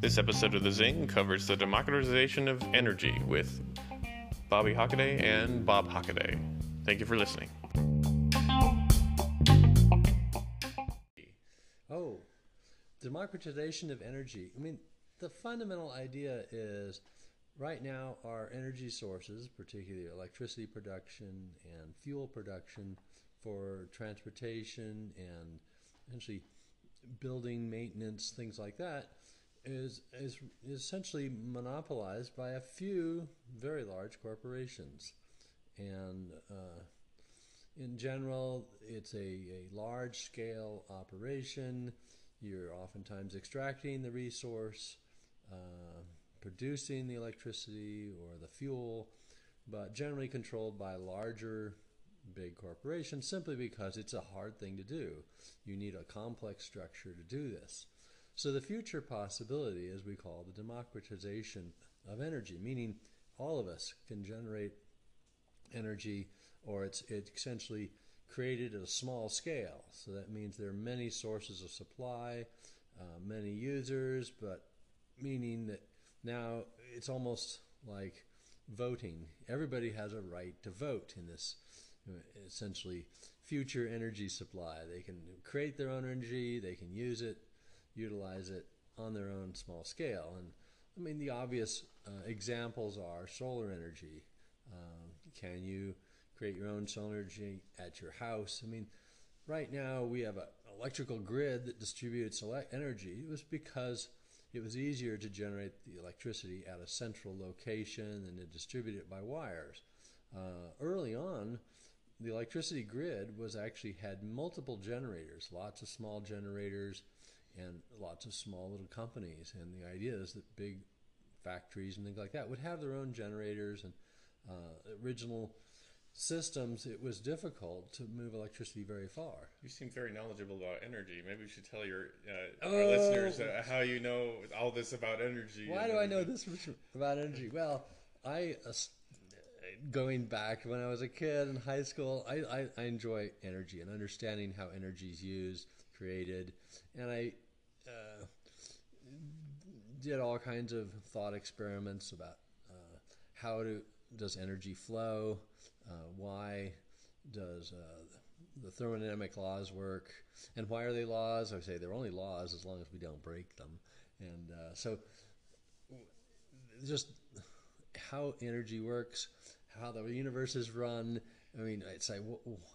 This episode of The Zing covers the democratization of energy with Bobby Hockaday and Bob Hockaday. Thank you for listening. Oh, democratization of energy. I mean, the fundamental idea is right now our energy sources, particularly electricity production and fuel production for transportation and essentially building maintenance, things like that, is, is essentially monopolized by a few very large corporations. And uh, in general, it's a, a large scale operation. You're oftentimes extracting the resource, uh, producing the electricity or the fuel, but generally controlled by larger big corporations simply because it's a hard thing to do. You need a complex structure to do this. So the future possibility is we call the democratization of energy, meaning all of us can generate energy or it's, it's essentially created at a small scale. So that means there are many sources of supply, uh, many users, but meaning that now it's almost like voting. Everybody has a right to vote in this essentially future energy supply. They can create their own energy, they can use it, utilize it on their own small scale. And I mean, the obvious uh, examples are solar energy. Um, can you create your own solar energy at your house? I mean, right now we have an electrical grid that distributes energy. It was because it was easier to generate the electricity at a central location than to distribute it by wires. Uh, early on, the electricity grid was actually had multiple generators, lots of small generators, and lots of small little companies. And the idea is that big factories and things like that would have their own generators and uh, original systems. It was difficult to move electricity very far. You seem very knowledgeable about energy. Maybe you should tell your uh, oh, our listeners uh, how you know all this about energy. Why do I know this about energy? Well, I going back when I was a kid in high school, I, I, I enjoy energy and understanding how energy is used, created, and I uh, did all kinds of thought experiments about uh, how do, does energy flow, uh, why does uh, the thermodynamic laws work, and why are they laws? I say they're only laws as long as we don't break them, and uh, so just how energy works how the universe is run. I mean, it's like,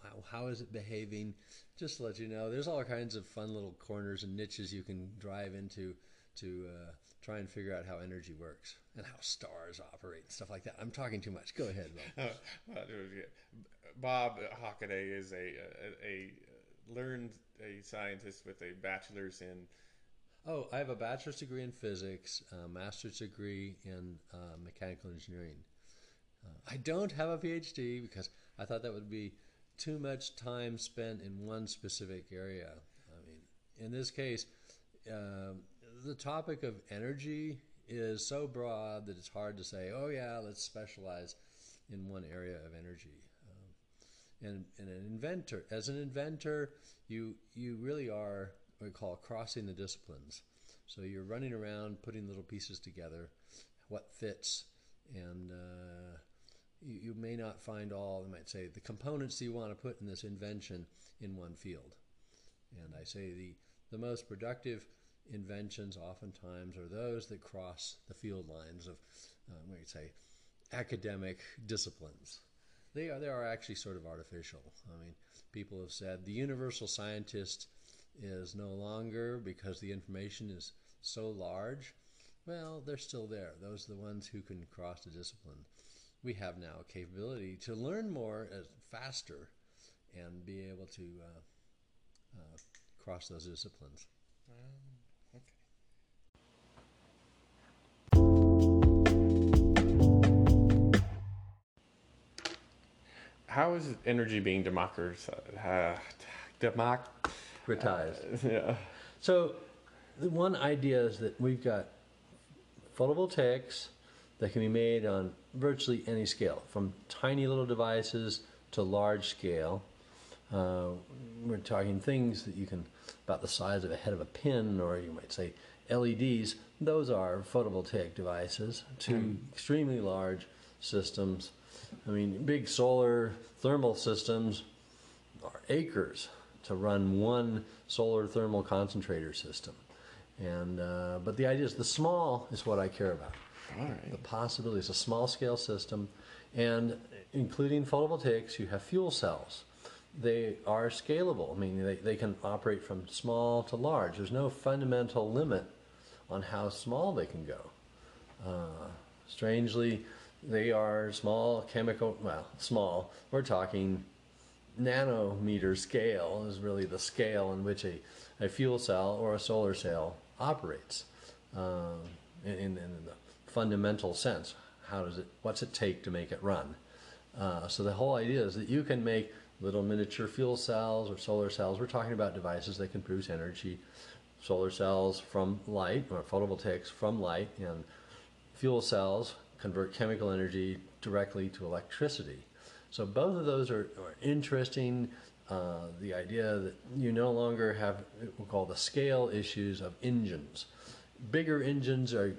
how, how is it behaving? Just to let you know, there's all kinds of fun little corners and niches you can drive into to uh, try and figure out how energy works and how stars operate and stuff like that. I'm talking too much. Go ahead, Bob. Uh, Bob Hockaday is a, a, a learned a scientist with a bachelor's in. Oh, I have a bachelor's degree in physics, a master's degree in uh, mechanical engineering. I don't have a PhD because I thought that would be too much time spent in one specific area. I mean, in this case, uh, the topic of energy is so broad that it's hard to say, oh, yeah, let's specialize in one area of energy. Um, and, and an inventor, as an inventor, you, you really are what we call crossing the disciplines. So you're running around putting little pieces together, what fits, and uh, you, you may not find all, I might say, the components you want to put in this invention in one field. And I say the, the most productive inventions oftentimes are those that cross the field lines of, uh, we say, academic disciplines. They are, they are actually sort of artificial. I mean, people have said the universal scientist is no longer because the information is so large. Well, they're still there. Those are the ones who can cross the discipline we have now a capability to learn more as faster and be able to uh, uh, cross those disciplines. Um, okay. How is energy being democratized? Uh, democratized. Uh, yeah. So, the one idea is that we've got photovoltaics that can be made on virtually any scale, from tiny little devices to large scale. Uh, we're talking things that you can about the size of a head of a pin, or you might say LEDs. Those are photovoltaic devices to Mm. extremely large systems. I mean, big solar thermal systems are acres to run one solar thermal concentrator system. And uh, but the idea is the small is what I care about. Right. The possibilities, a small scale system, and including photovoltaics, you have fuel cells. They are scalable. I mean, they, they can operate from small to large. There's no fundamental limit on how small they can go. Uh, strangely, they are small chemical, well, small. We're talking nanometer scale is really the scale in which a, a fuel cell or a solar cell operates um, in, in, in the fundamental sense. How does it, what's it take to make it run? Uh, so the whole idea is that you can make little miniature fuel cells or solar cells. We're talking about devices that can produce energy, solar cells from light or photovoltaics from light, and fuel cells convert chemical energy directly to electricity. So both of those are, are interesting. Uh, the idea that you no longer have what we call the scale issues of engines. Bigger engines are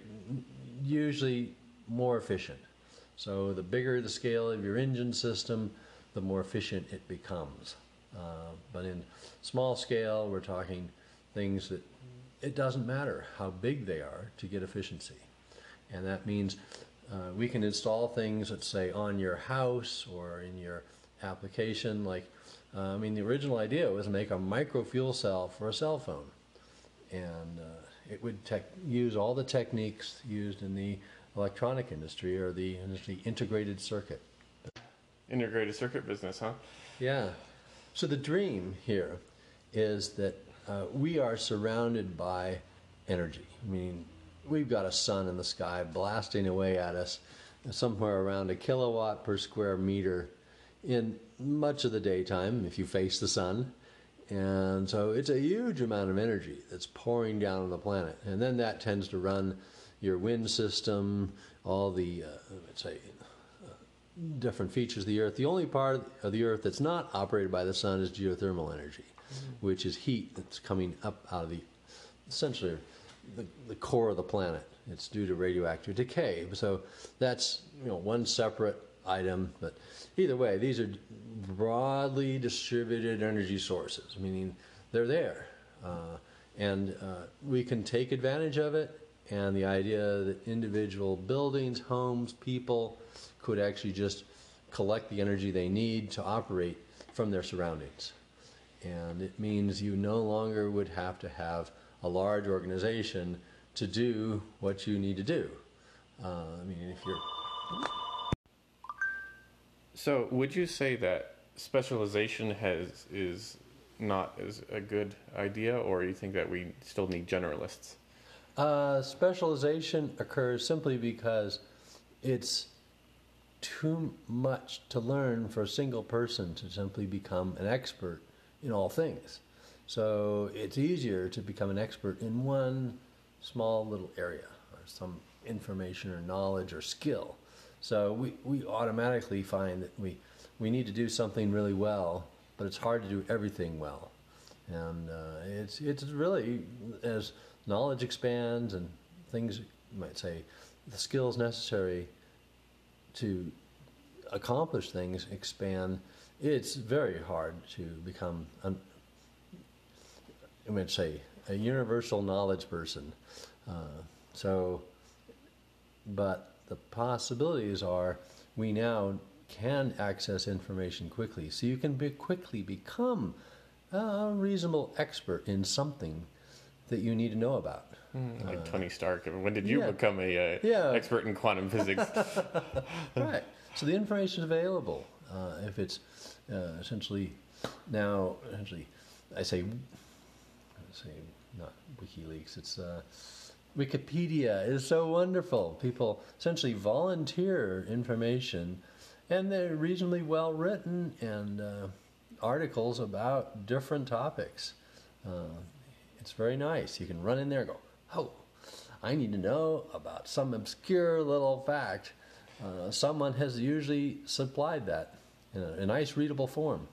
usually more efficient. So the bigger the scale of your engine system, the more efficient it becomes. Uh, but in small scale, we're talking things that it doesn't matter how big they are to get efficiency. And that means uh, we can install things, let's say, on your house or in your application. Like, uh, I mean, the original idea was to make a micro fuel cell for a cell phone. And uh, it would tech use all the techniques used in the electronic industry or the, the integrated circuit. Integrated circuit business, huh? Yeah. So the dream here is that uh, we are surrounded by energy. I mean, we've got a sun in the sky blasting away at us somewhere around a kilowatt per square meter in much of the daytime if you face the sun. And so it's a huge amount of energy that's pouring down on the planet. And then that tends to run your wind system, all the, uh, let's say, uh, different features of the Earth. The only part of the Earth that's not operated by the sun is geothermal energy, which is heat that's coming up out of the, essentially, the, the core of the planet. It's due to radioactive decay. So that's you know one separate item. But either way, these are broadly distributed energy sources, meaning they're there, uh, and uh, we can take advantage of it. And the idea that individual buildings, homes, people could actually just collect the energy they need to operate from their surroundings. And it means you no longer would have to have a large organization to do what you need to do. Uh, I mean, if you're So, would you say that specialization has is not as a good idea, or you think that we still need generalists? Uh, specialization occurs simply because it's too much to learn for a single person to simply become an expert in all things. So it's easier to become an expert in one small little area or some information or knowledge or skill. So we, we automatically find that we, we need to do something really well, but it's hard to do everything well. And uh, it's, it's really, as knowledge expands and things, you might say, the skills necessary to accomplish things expand, it's very hard to become, an, I would say, a universal knowledge person. Uh, so, but the possibilities are we now can access information quickly. So you can be quickly become a reasonable expert in something that you need to know about. Like Tony Stark. When did you yeah. become a uh, Yeah. expert in quantum physics? right. So the information is available. Uh, if it's uh, essentially now, essentially, I say, I say not WikiLeaks. It's uh, Wikipedia is so wonderful. People essentially volunteer information, and they're reasonably well written and uh, articles about different topics. Uh, it's very nice. You can run in there and go, oh, I need to know about some obscure little fact. Uh, someone has usually supplied that in a, a nice readable form.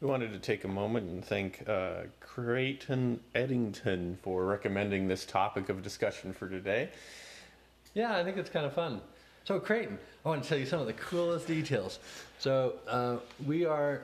We wanted to take a moment and thank uh, Creighton Eddington for recommending this topic of discussion for today. Yeah, I think it's kind of fun. So, Creighton, I want to tell you some of the coolest details. So, uh, we are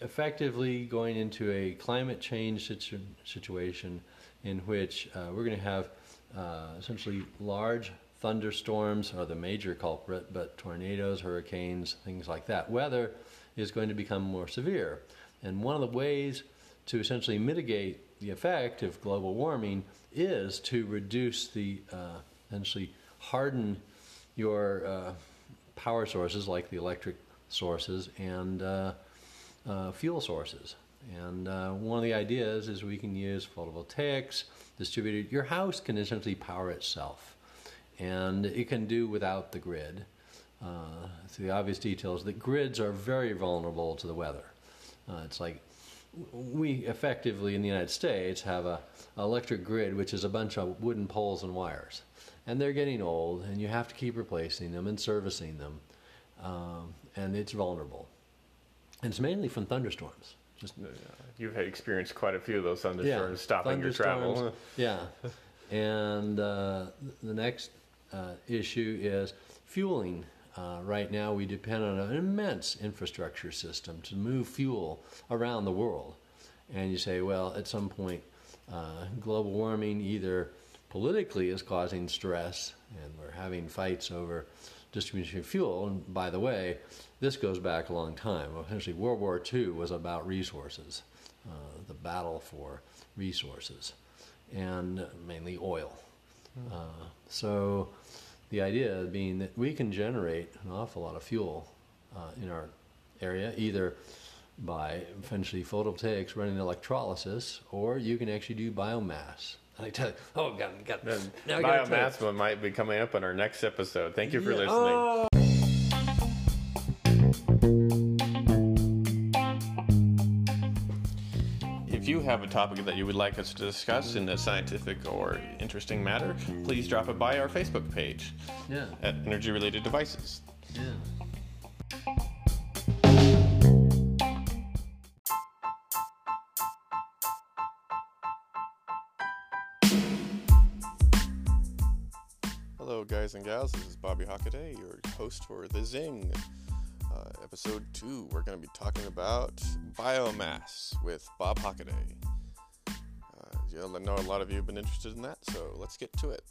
effectively going into a climate change situ- situation in which uh, we're going to have uh, essentially large thunderstorms are the major culprit, but tornadoes, hurricanes, things like that. Weather is going to become more severe. And one of the ways to essentially mitigate the effect of global warming is to reduce the uh, essentially harden your uh, power sources like the electric sources and uh, uh fuel sources. And uh, one of the ideas is we can use photovoltaics, distributed. Your house can essentially power itself, and it can do without the grid. Uh, so the obvious details that grids are very vulnerable to the weather. Uh, it's like we effectively in the United States have a electric grid, which is a bunch of wooden poles and wires, and they're getting old, and you have to keep replacing them and servicing them, um, and it's vulnerable. And it's mainly from thunderstorms. Just you've experienced quite a few of those thunderstorms yeah, stopping your travel. yeah, and uh, the next uh, issue is fueling. Uh, right now, we depend on an immense infrastructure system to move fuel around the world. And you say, well, at some point, uh, global warming either politically is causing stress, and we're having fights over distribution of fuel. And by the way, this goes back a long time. Essentially, World War II was about resources, uh, the battle for resources, and mainly oil. Mm. Uh, so, the idea being that we can generate an awful lot of fuel uh, in our area, either by essentially photovoltaics running electrolysis, or you can actually do biomass. I tell you, oh God, God. biomass might be coming up in our next episode. Thank you for yeah. listening. Oh. Have a topic that you would like us to discuss in a scientific or interesting matter, please drop it by our Facebook page yeah. at Energy Related Devices. Yeah. Hello, guys and gals. This is Bobby Hockaday, your host for The Zing. Uh, episode 2, we're going to be talking about biomass with Bob Hockaday. I know a lot of you have been interested in that, so let's get to it.